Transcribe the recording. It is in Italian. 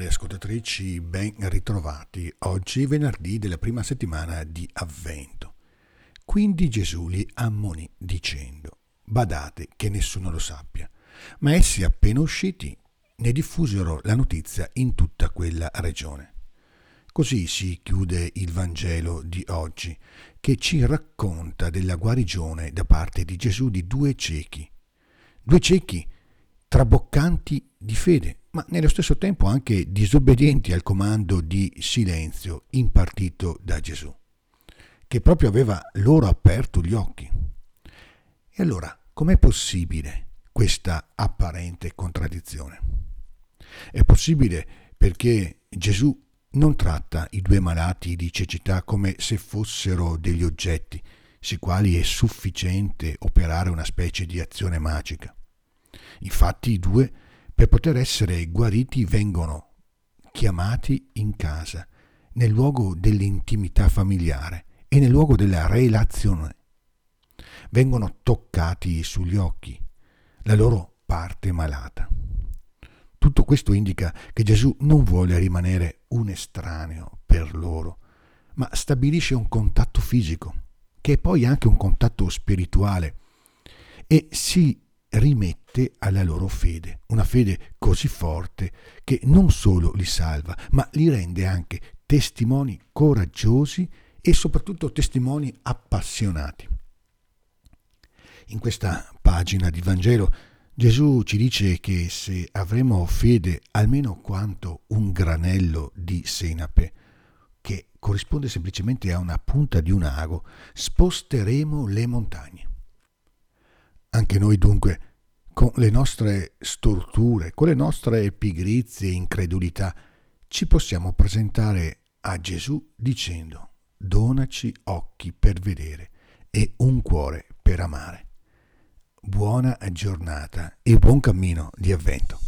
Eccoci ben ritrovati. Oggi venerdì della prima settimana di Avvento. Quindi Gesù li ammonì dicendo, badate che nessuno lo sappia. Ma essi appena usciti ne diffusero la notizia in tutta quella regione. Così si chiude il Vangelo di oggi, che ci racconta della guarigione da parte di Gesù di due ciechi. Due ciechi traboccanti di fede, ma nello stesso tempo anche disobbedienti al comando di silenzio impartito da Gesù, che proprio aveva loro aperto gli occhi. E allora, com'è possibile questa apparente contraddizione? È possibile perché Gesù non tratta i due malati di cecità come se fossero degli oggetti, sui quali è sufficiente operare una specie di azione magica. Infatti i due, per poter essere guariti, vengono chiamati in casa, nel luogo dell'intimità familiare e nel luogo della relazione. Vengono toccati sugli occhi, la loro parte malata. Tutto questo indica che Gesù non vuole rimanere un estraneo per loro, ma stabilisce un contatto fisico, che è poi anche un contatto spirituale, e si rimette alla loro fede, una fede così forte che non solo li salva, ma li rende anche testimoni coraggiosi e soprattutto testimoni appassionati. In questa pagina di Vangelo Gesù ci dice che se avremo fede almeno quanto un granello di senape, che corrisponde semplicemente a una punta di un ago, sposteremo le montagne. Anche noi dunque, con le nostre storture, con le nostre pigrizie e incredulità, ci possiamo presentare a Gesù dicendo, donaci occhi per vedere e un cuore per amare. Buona giornata e buon cammino di avvento.